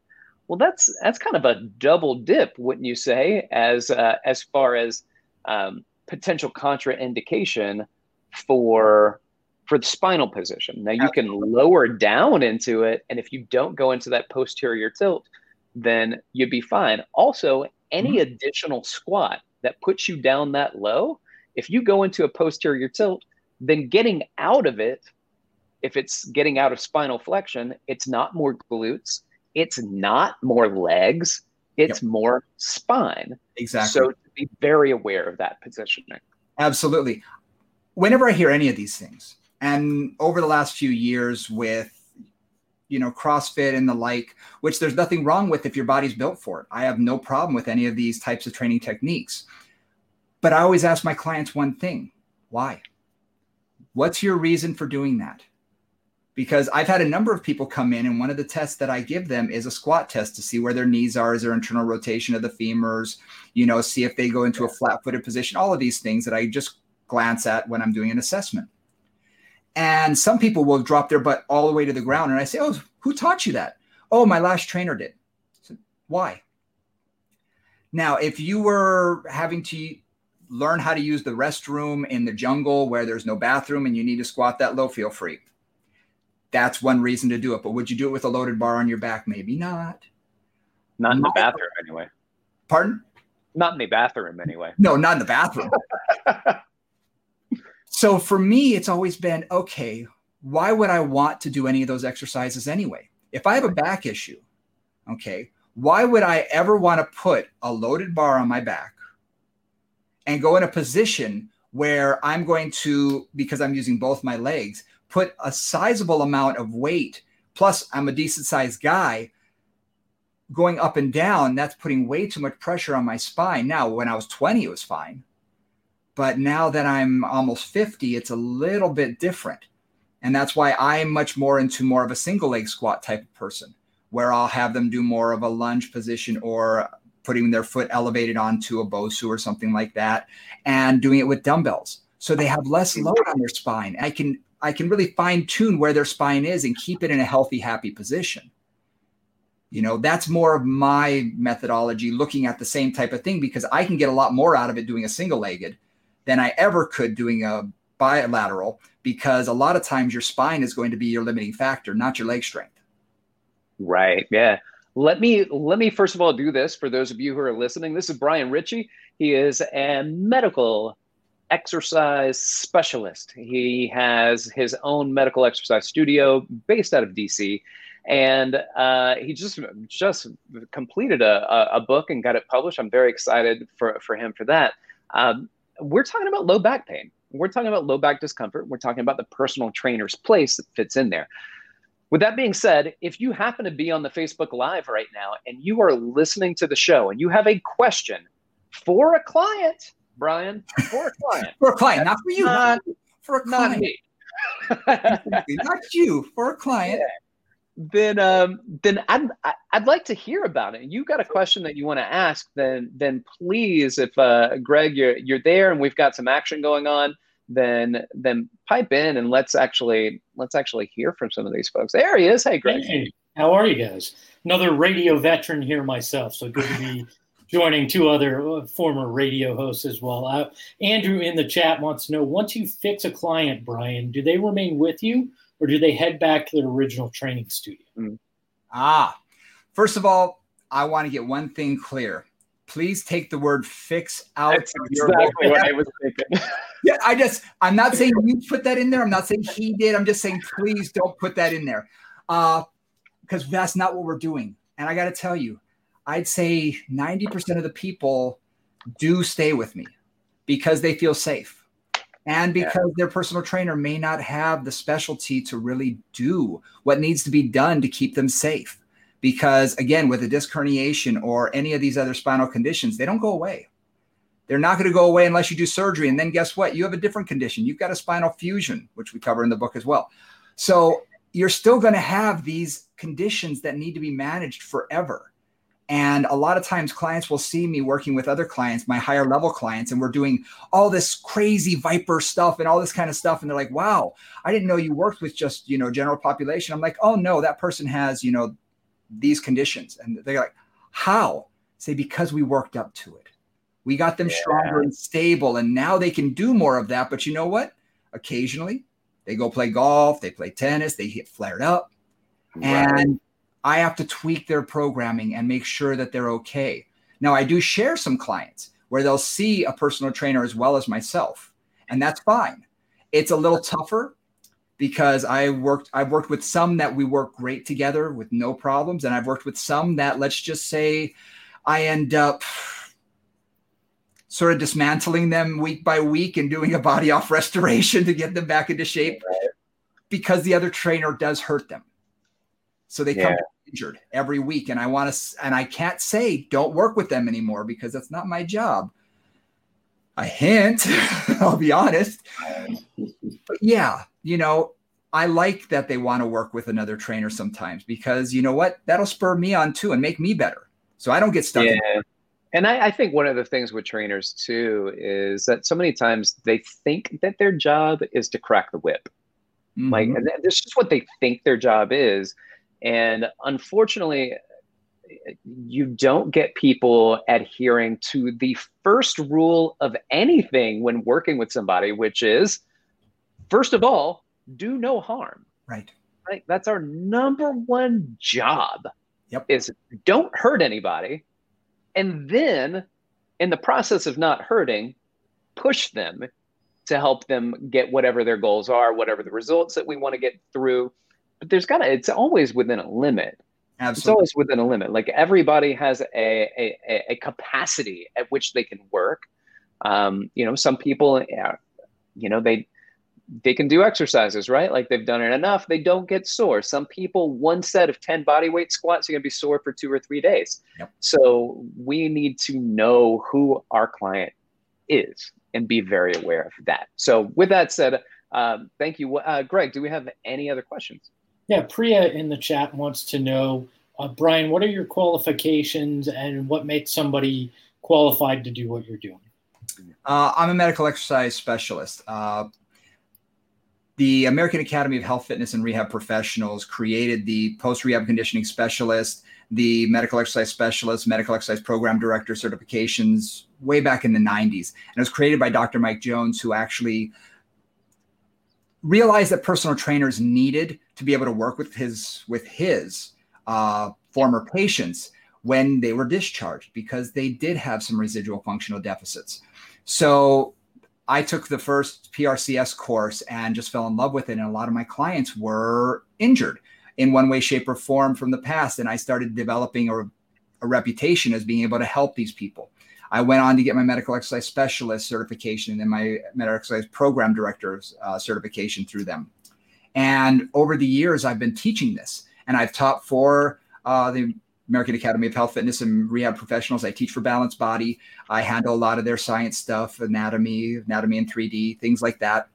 Well, that's that's kind of a double dip, wouldn't you say? As uh, as far as um, potential contraindication for for the spinal position. Now you can lower down into it, and if you don't go into that posterior tilt, then you'd be fine. Also, any additional squat that puts you down that low, if you go into a posterior tilt, then getting out of it, if it's getting out of spinal flexion, it's not more glutes, it's not more legs, it's more spine. Exactly. So to be very aware of that positioning. Absolutely. Whenever I hear any of these things, and over the last few years with you know CrossFit and the like, which there's nothing wrong with if your body's built for it. I have no problem with any of these types of training techniques. But I always ask my clients one thing: why? What's your reason for doing that? Because I've had a number of people come in, and one of the tests that I give them is a squat test to see where their knees are, is there internal rotation of the femurs, you know, see if they go into a flat footed position, all of these things that I just glance at when I'm doing an assessment. And some people will drop their butt all the way to the ground. And I say, Oh, who taught you that? Oh, my last trainer did. So, Why? Now, if you were having to learn how to use the restroom in the jungle where there's no bathroom and you need to squat that low, feel free. That's one reason to do it. But would you do it with a loaded bar on your back? Maybe not. Not in the bathroom, anyway. Pardon? Not in the bathroom, anyway. No, not in the bathroom. so for me, it's always been okay, why would I want to do any of those exercises anyway? If I have a back issue, okay, why would I ever want to put a loaded bar on my back and go in a position where I'm going to, because I'm using both my legs, put a sizable amount of weight, plus I'm a decent sized guy, going up and down, that's putting way too much pressure on my spine. Now, when I was 20, it was fine. But now that I'm almost 50, it's a little bit different. And that's why I'm much more into more of a single leg squat type of person, where I'll have them do more of a lunge position or putting their foot elevated onto a Bosu or something like that, and doing it with dumbbells. So they have less mm-hmm. load on their spine. I can I can really fine tune where their spine is and keep it in a healthy, happy position. You know, that's more of my methodology looking at the same type of thing because I can get a lot more out of it doing a single legged than I ever could doing a bilateral because a lot of times your spine is going to be your limiting factor, not your leg strength. Right. Yeah. Let me let me first of all do this for those of you who are listening. This is Brian Richey. He is a medical exercise specialist. He has his own medical exercise studio based out of DC and uh, he just just completed a, a, book and got it published. I'm very excited for for him for that. Um, we're talking about low back pain. We're talking about low back discomfort. We're talking about the personal trainer's place that fits in there. With that being said, if you happen to be on the Facebook Live right now and you are listening to the show and you have a question for a client, Brian, for a client, for a client, not for you, not, for a client, not me, not you, for a client. Yeah then um, then I'd I'd like to hear about it. You got a question that you want to ask? Then then please, if uh, Greg you're you're there and we've got some action going on, then then pipe in and let's actually let's actually hear from some of these folks. There he is. Hey, Greg. Hey, how are you guys? Another radio veteran here myself, so good to be joining two other uh, former radio hosts as well. Uh, Andrew in the chat wants to know: once you fix a client, Brian, do they remain with you? Or do they head back to their original training studio? Mm. Ah, first of all, I want to get one thing clear. Please take the word fix out That's of your exactly what I was thinking. yeah, I just I'm not saying you put that in there. I'm not saying he did. I'm just saying please don't put that in there. Uh, because that's not what we're doing. And I got to tell you, I'd say 90% of the people do stay with me because they feel safe and because yeah. their personal trainer may not have the specialty to really do what needs to be done to keep them safe. Because again, with a disc herniation or any of these other spinal conditions, they don't go away. They're not going to go away unless you do surgery. And then guess what? You have a different condition. You've got a spinal fusion, which we cover in the book as well. So you're still going to have these conditions that need to be managed forever. And a lot of times clients will see me working with other clients, my higher level clients, and we're doing all this crazy ViPR stuff and all this kind of stuff. And they're like, wow, I didn't know you worked with just, you know, general population. I'm like, oh no, that person has, you know, these conditions. And they're like, how? Say, because we worked up to it. We got them yeah. stronger and stable. And now they can do more of that. But you know what? Occasionally they go play golf, they play tennis, they get flared up. Right. And I have to tweak their programming and make sure that they're okay. Now, I do share some clients where they'll see a personal trainer as well as myself, and that's fine. It's a little tougher because I worked I've worked with some that we work great together with no problems and I've worked with some that let's just say I end up sort of dismantling them week by week and doing a body off restoration to get them back into shape because the other trainer does hurt them. So they yeah. come injured every week and I want to and I can't say don't work with them anymore because that's not my job. A hint, I'll be honest. But yeah, you know, I like that they want to work with another trainer sometimes because you know what? That'll spur me on too and make me better. So I don't get stuck. Yeah. And I, I, think one of the things with trainers too is that so many times they think that their job is to crack the whip. Mm-hmm. Like, this is what they think their job is. And unfortunately, you don't get people adhering to the first rule of anything when working with somebody, which is first of all, do no harm. Right. Right. That's our number one job Yep. Is don't hurt anybody, and then in the process of not hurting, push them to help them get whatever their goals are, whatever the results that we want to get through. But there's gotta it's always within a limit. Absolutely. It's always within a limit. Like everybody has a a, a capacity at which they can work. Um, you know, some people, you know, they they can do exercises, right? Like they've done it enough, they don't get sore. Some people, one set of 10 body weight squats, are going to be sore for two or three days. Yep. So we need to know who our client is and be very aware of that. So, with that said, um, thank you. Uh, Greg, do we have any other questions? Yeah, Priya in the chat wants to know, uh, Brian, what are your qualifications and what makes somebody qualified to do what you're doing? Uh, I'm a medical exercise specialist. Uh, the American Academy of Health, Fitness, and Rehab Professionals created the post rehab conditioning specialist, the medical exercise specialist, medical exercise program director certifications way back in the 90s. And it was created by Dr. Mike Jones, who actually realized that personal trainers needed to be able to work with his with his uh, former patients when they were discharged because they did have some residual functional deficits. So I took the first PRCS course and just fell in love with it. And a lot of my clients were injured in one way, shape, or form from the past. And I started developing a, a reputation as being able to help these people. I went on to get my medical exercise specialist certification and then my medical exercise program director's uh, certification through them. And over the years, I've been teaching this, and I've taught for uh, the American Academy of Health, Fitness, and Rehab Professionals. I teach for Balanced Body. I handle a lot of their science stuff, anatomy, anatomy in 3D, things like that.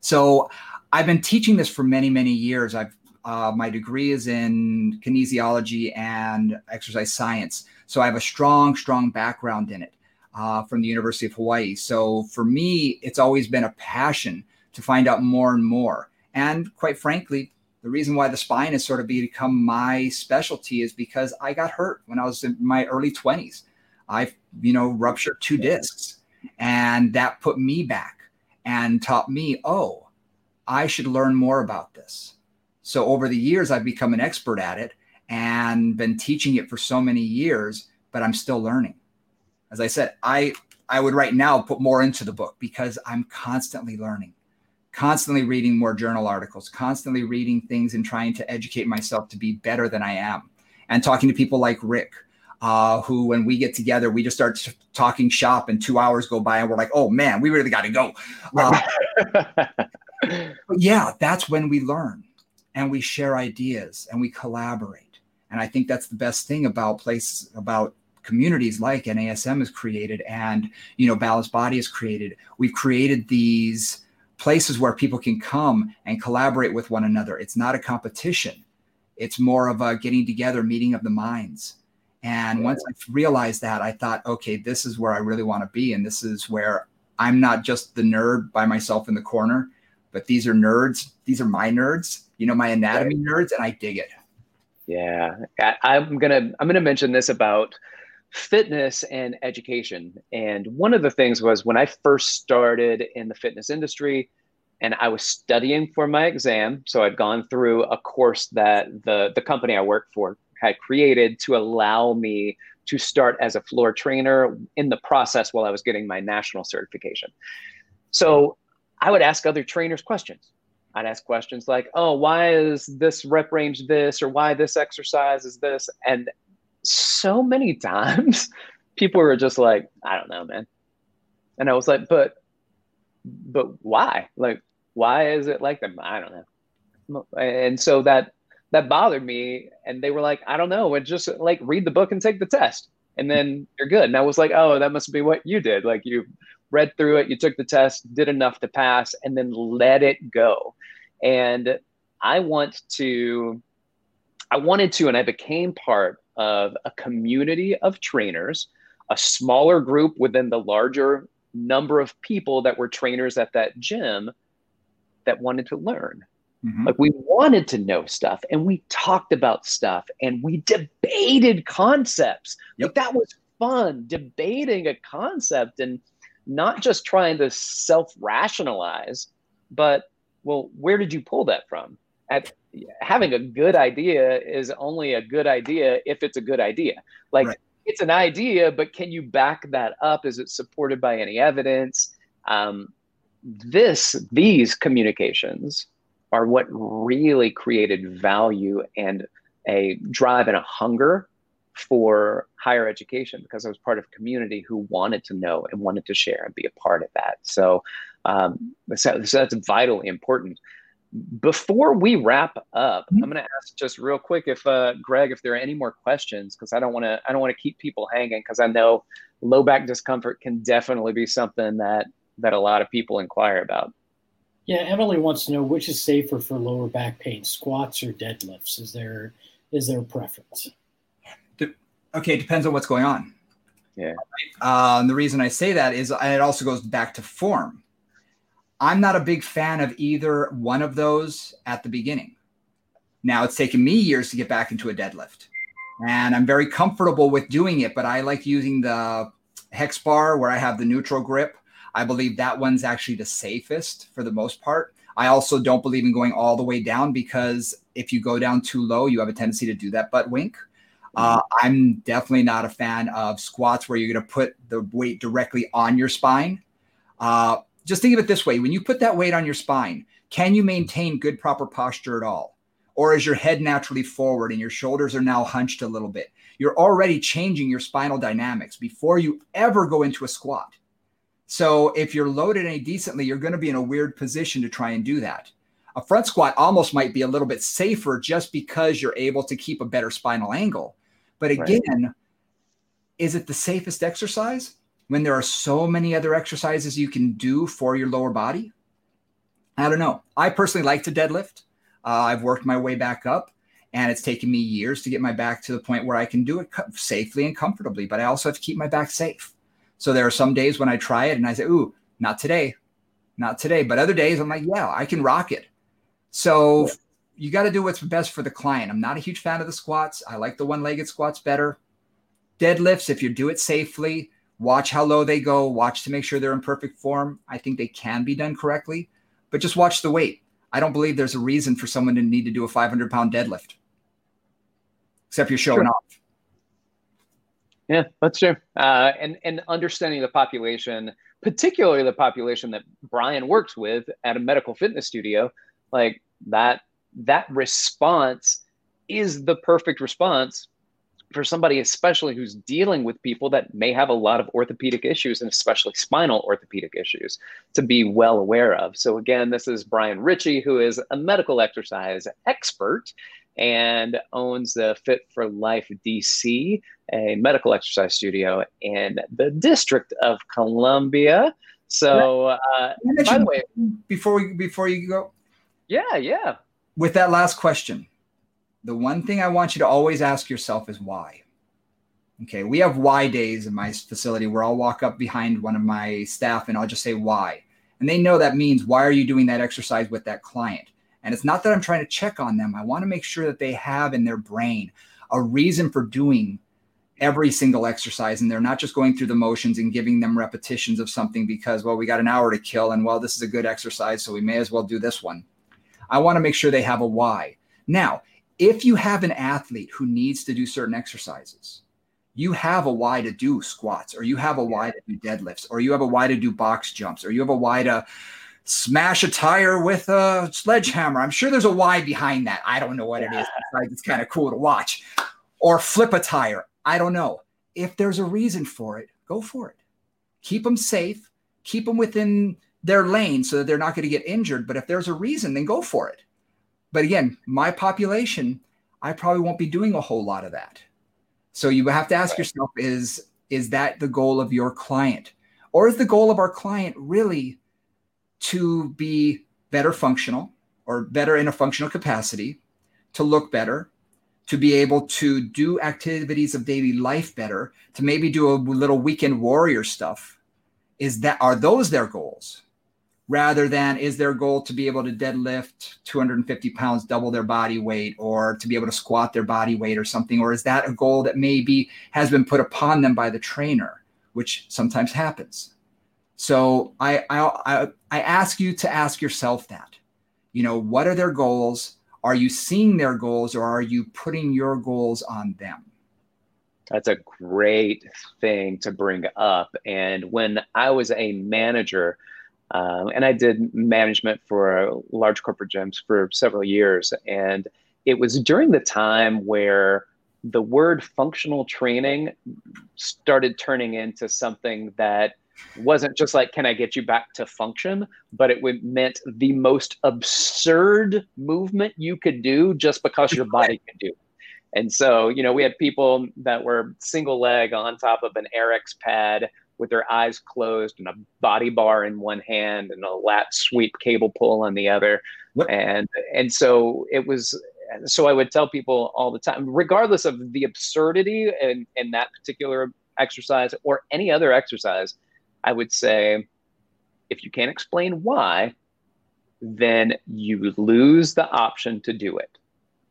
So I've been teaching this for many, many years. I've uh, my degree is in kinesiology and exercise science, so I have a strong, strong background in it uh, from the University of Hawaii. So for me, it's always been a passion to find out more and more. And quite frankly, the reason why the spine has sort of become my specialty is because I got hurt when I was in my early 20s. I, you know, ruptured two discs, and that put me back and taught me, oh, I should learn more about this. So over the years, I've become an expert at it and been teaching it for so many years, but I'm still learning. As I said, I I would right now put more into the book because I'm constantly learning constantly reading more journal articles, constantly reading things and trying to educate myself to be better than I am. And talking to people like Rick, uh, who, when we get together, we just start talking shop and two hours go by and we're like, oh man, we really got to go. Uh, yeah, that's when we learn and we share ideas and we collaborate. And I think that's the best thing about places, about communities like NASM is created and, you know, Balanced Body is created. We've created these places where people can come and collaborate with one another. It's not a competition. It's more of a getting together, meeting of the minds. And once I realized that, I thought, okay, this is where I really want to be. And this is where I'm not just the nerd by myself in the corner, but these are nerds. These are my nerds, you know, my anatomy nerds, and I dig it. Yeah. I, am gonna I'm gonna mention this about fitness and education. And one of the things was when I first started in the fitness industry and I was studying for my exam. So I'd gone through a course that the, the company I worked for had created to allow me to start as a floor trainer in the process while I was getting my national certification. So I would ask other trainers questions. I'd ask questions like, oh, why is this rep range this, or why this exercise is this? And so many times people were just like, I don't know, man. And I was like, but but why? Like, why is it like that? I don't know. And so that that bothered me. And they were like, I don't know. And just like read the book and take the test. And then you're good. And I was like, oh, that must be what you did. Like you read through it, you took the test, did enough to pass, and then let it go. And I want to, I wanted to, and I became part of a community of trainers, a smaller group within the larger number of people that were trainers at that gym that wanted to learn. Mm-hmm. Like we wanted to know stuff and we talked about stuff and we debated concepts. Yep. Like that was fun, debating a concept and not just trying to self rationalize, but well, where did you pull that from? At having a good idea is only a good idea if it's a good idea. Like right. it's an idea, but can you back that up? Is it supported by any evidence? Um, this, these communications are what really created value and a drive and a hunger for higher education because I was part of a community who wanted to know and wanted to share and be a part of that. So, um, so, so that's vitally important. Before we wrap up, mm-hmm. I'm going to ask just real quick if uh, Greg, if there are any more questions, because I don't want to, I don't want to keep people hanging, because I know low back discomfort can definitely be something that that a lot of people inquire about. Yeah, Emily wants to know which is safer for lower back pain, squats or deadlifts. Is there is there a preference? Okay, it depends on what's going on. Yeah. Um, the reason I say that is, and it also goes back to form. I'm not a big fan of either one of those at the beginning. Now it's taken me years to get back into a deadlift, and I'm very comfortable with doing it. But I like using the hex bar where I have the neutral grip. I believe that one's actually the safest for the most part. I also don't believe in going all the way down because if you go down too low, you have a tendency to do that butt wink. Uh, I'm definitely not a fan of squats where you're going to put the weight directly on your spine. Uh, just think of it this way when you put that weight on your spine, can you maintain good, proper posture at all? Or is your head naturally forward and your shoulders are now hunched a little bit? You're already changing your spinal dynamics before you ever go into a squat. So if you're loaded any decently, you're going to be in a weird position to try and do that. A front squat almost might be a little bit safer just because you're able to keep a better spinal angle. But again, right. is it the safest exercise when there are so many other exercises you can do for your lower body? I don't know. I personally like to deadlift. Uh, I've worked my way back up, and it's taken me years to get my back to the point where I can do it safely and comfortably. But I also have to keep my back safe. So there are some days when I try it and I say, "Ooh, not today, not today." But other days I'm like, "Yeah, I can rock it." So you got to do what's best for the client. I'm not a huge fan of the squats. I like the one-legged squats better. Deadlifts, if you do it safely, watch how low they go, watch to make sure they're in perfect form. I think they can be done correctly, but just watch the weight. I don't believe there's a reason for someone to need to do a 500 pound deadlift, except you're showing sure. off. Yeah, that's true. Uh, and and understanding the population, particularly the population that Brian works with at a medical fitness studio, like that that response is the perfect response for somebody, especially who's dealing with people that may have a lot of orthopedic issues and especially spinal orthopedic issues to be well aware of. So, again, this is Brian Richey, who is a medical exercise expert and owns the Fit for Life DC, a medical exercise studio in the District of Columbia. So, uh, by the way, before we before you go, yeah, yeah, with that last question, the one thing I want you to always ask yourself is why. Okay, we have why days in my facility where I'll walk up behind one of my staff and I'll just say why. And they know that means why are you doing that exercise with that client? And it's not that I'm trying to check on them. I want to make sure that they have in their brain a reason for doing every single exercise and they're not just going through the motions and giving them repetitions of something because well we got an hour to kill and well this is a good exercise so we may as well do this one I want to make sure they have a why. Now, if you have an athlete who needs to do certain exercises, you have a why to do squats, or you have a why to do deadlifts, or you have a why to do box jumps, or you have a why to smash a tire with a sledgehammer. I'm sure there's a why behind that. I don't know what it is. It's kind of cool to watch. Or flip a tire. I don't know. If there's a reason for it, go for it. Keep them safe, keep them within their lane so that they're not going to get injured. But if there's a reason, then go for it. But again, my population, I probably won't be doing a whole lot of that. So you have to ask right. yourself is is that the goal of your client? Or is the goal of our client really to be better functional or better in a functional capacity, to look better, to be able to do activities of daily life better, to maybe do a little weekend warrior stuff? Is that are those their goals? Rather than is their goal to be able to deadlift 250 pounds, double their body weight, or to be able to squat their body weight or something? Or is that a goal that maybe has been put upon them by the trainer, which sometimes happens? So I, I, I, I ask you to ask yourself that, you know, what are their goals? Are you seeing their goals or are you putting your goals on them? That's a great thing to bring up. And when I was a manager, um, and I did management for large corporate gyms for several years, and it was during the time where the word functional training started turning into something that wasn't just like can i get you back to function? but it would meant the most absurd movement you could do just because your body could do and so you know we had people that were single leg on top of an Airex pad with their eyes closed and a body bar in one hand and a lat sweep cable pull on the other yep. and and so it was so I would tell people all the time, regardless of the absurdity in, in that particular exercise or any other exercise, I would say if you can't explain why, then you lose the option to do it.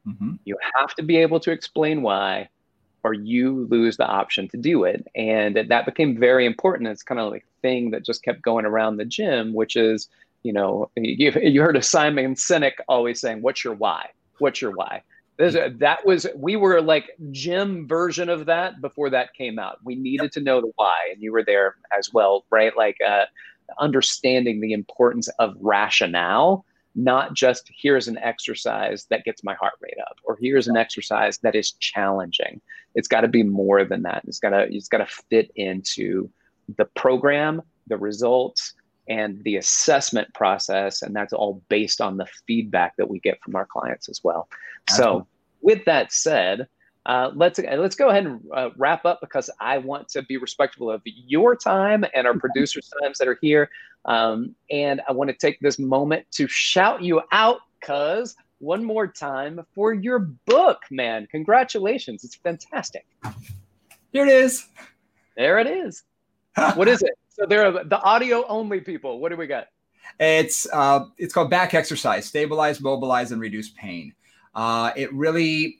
Mm-hmm. You have to be able to explain why, or you lose the option to do it. And that became very important. It's kind of like a thing that just kept going around the gym, which is, you know, you, you heard of Simon Sinek always saying, What's your why? What's your why? That was we were like gym version of that before that came out. We needed yep. to know the why, and you were there as well, right? Like uh, understanding the importance of rationale, not just here's an exercise that gets my heart rate up, or here's an exercise that is challenging. It's got to be more than that. It's got to it's got to fit into the program, the results, and the assessment process and that's all based on the feedback that we get from our clients as well so with that said uh, let's let's go ahead and uh, wrap up because I want to be respectful of your time and our producers' times that are here, um, and I want to take this moment to shout you out, cuz one more time for your book, man! Congratulations, it's fantastic. Here it is. There it is. what is it? So there are the audio only people. What do we got? It's uh, it's called back exercise, stabilize, mobilize, and reduce pain. Uh, it really,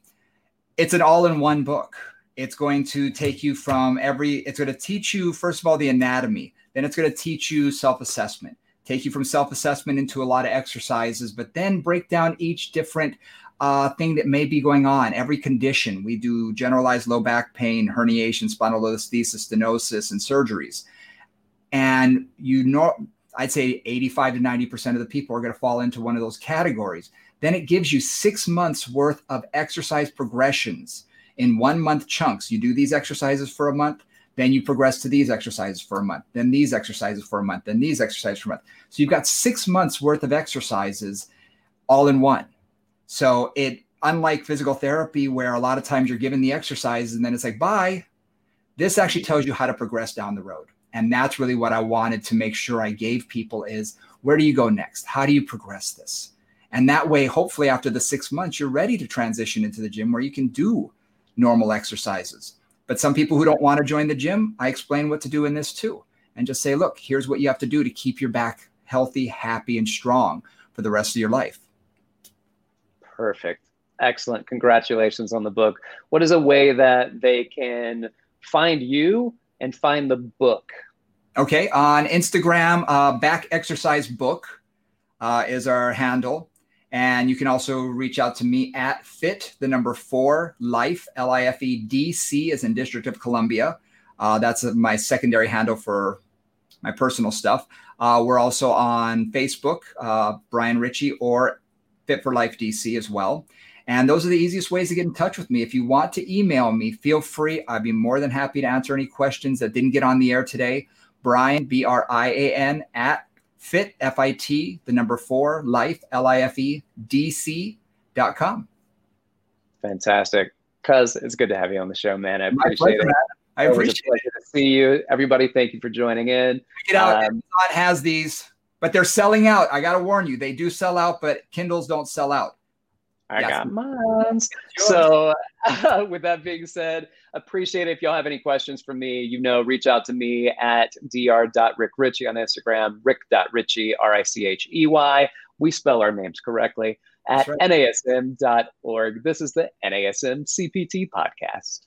it's an all-in-one book. It's going to take you from every. It's going to teach you first of all the anatomy. Then it's going to teach you self-assessment. Take you from self-assessment into a lot of exercises, but then break down each different uh, thing that may be going on, every condition. We do generalized low back pain, herniation, spondylolisthesis, stenosis, and surgeries and you know i'd say 85 to 90% of the people are going to fall into one of those categories then it gives you six months worth of exercise progressions. In one month chunks you do these exercises for a month then you progress to these exercises for a month then these exercises for a month then these exercises for a month. So you've got six months worth of exercises all in one. So it unlike physical therapy where a lot of times you're given the exercises and then it's like bye this actually tells you how to progress down the road. And that's really what i wanted to make sure i gave people is where do you go next? How do you progress this and that way hopefully after the six months you're ready to transition into the gym where you can do normal exercises. But some people who don't want to join the gym i explain what to do in this too and just say look here's what you have to do to keep your back healthy happy and strong for the rest of your life. Perfect. Excellent. Congratulations on the book. What is a way that they can find you and find the book? Okay, on Instagram, uh, Back Exercise Book uh, is our handle. And you can also reach out to me at fit, the number four, life, L I F E D C, is in District of Columbia. Uh, that's my secondary handle for my personal stuff. Uh, we're also on Facebook, uh, Brian Richey, or Fit for Life DC as well. And those are the easiest ways to get in touch with me. If you want to email me, feel free. I'd be more than happy to answer any questions that didn't get on the air today. Brian, B R I A N, at fit, F I T, the number four, life, L I F E, D C dot com. Fantastic. Cuz it's good to have you on the show, man. I appreciate pleasure, it. I appreciate it. it. to see you. Everybody, thank you for joining in. Get out. Um, Amazon has these, but they're selling out. I got to warn you, they do sell out, but Kindles don't sell out. I yes. got mine. So, uh, with that being said, appreciate it. If y'all have any questions for me, you know, reach out to me at dr.rickrichey on Instagram, rick.richey, R I C H E Y. We spell our names correctly at right. nasm.org. This is the NASM CPT podcast.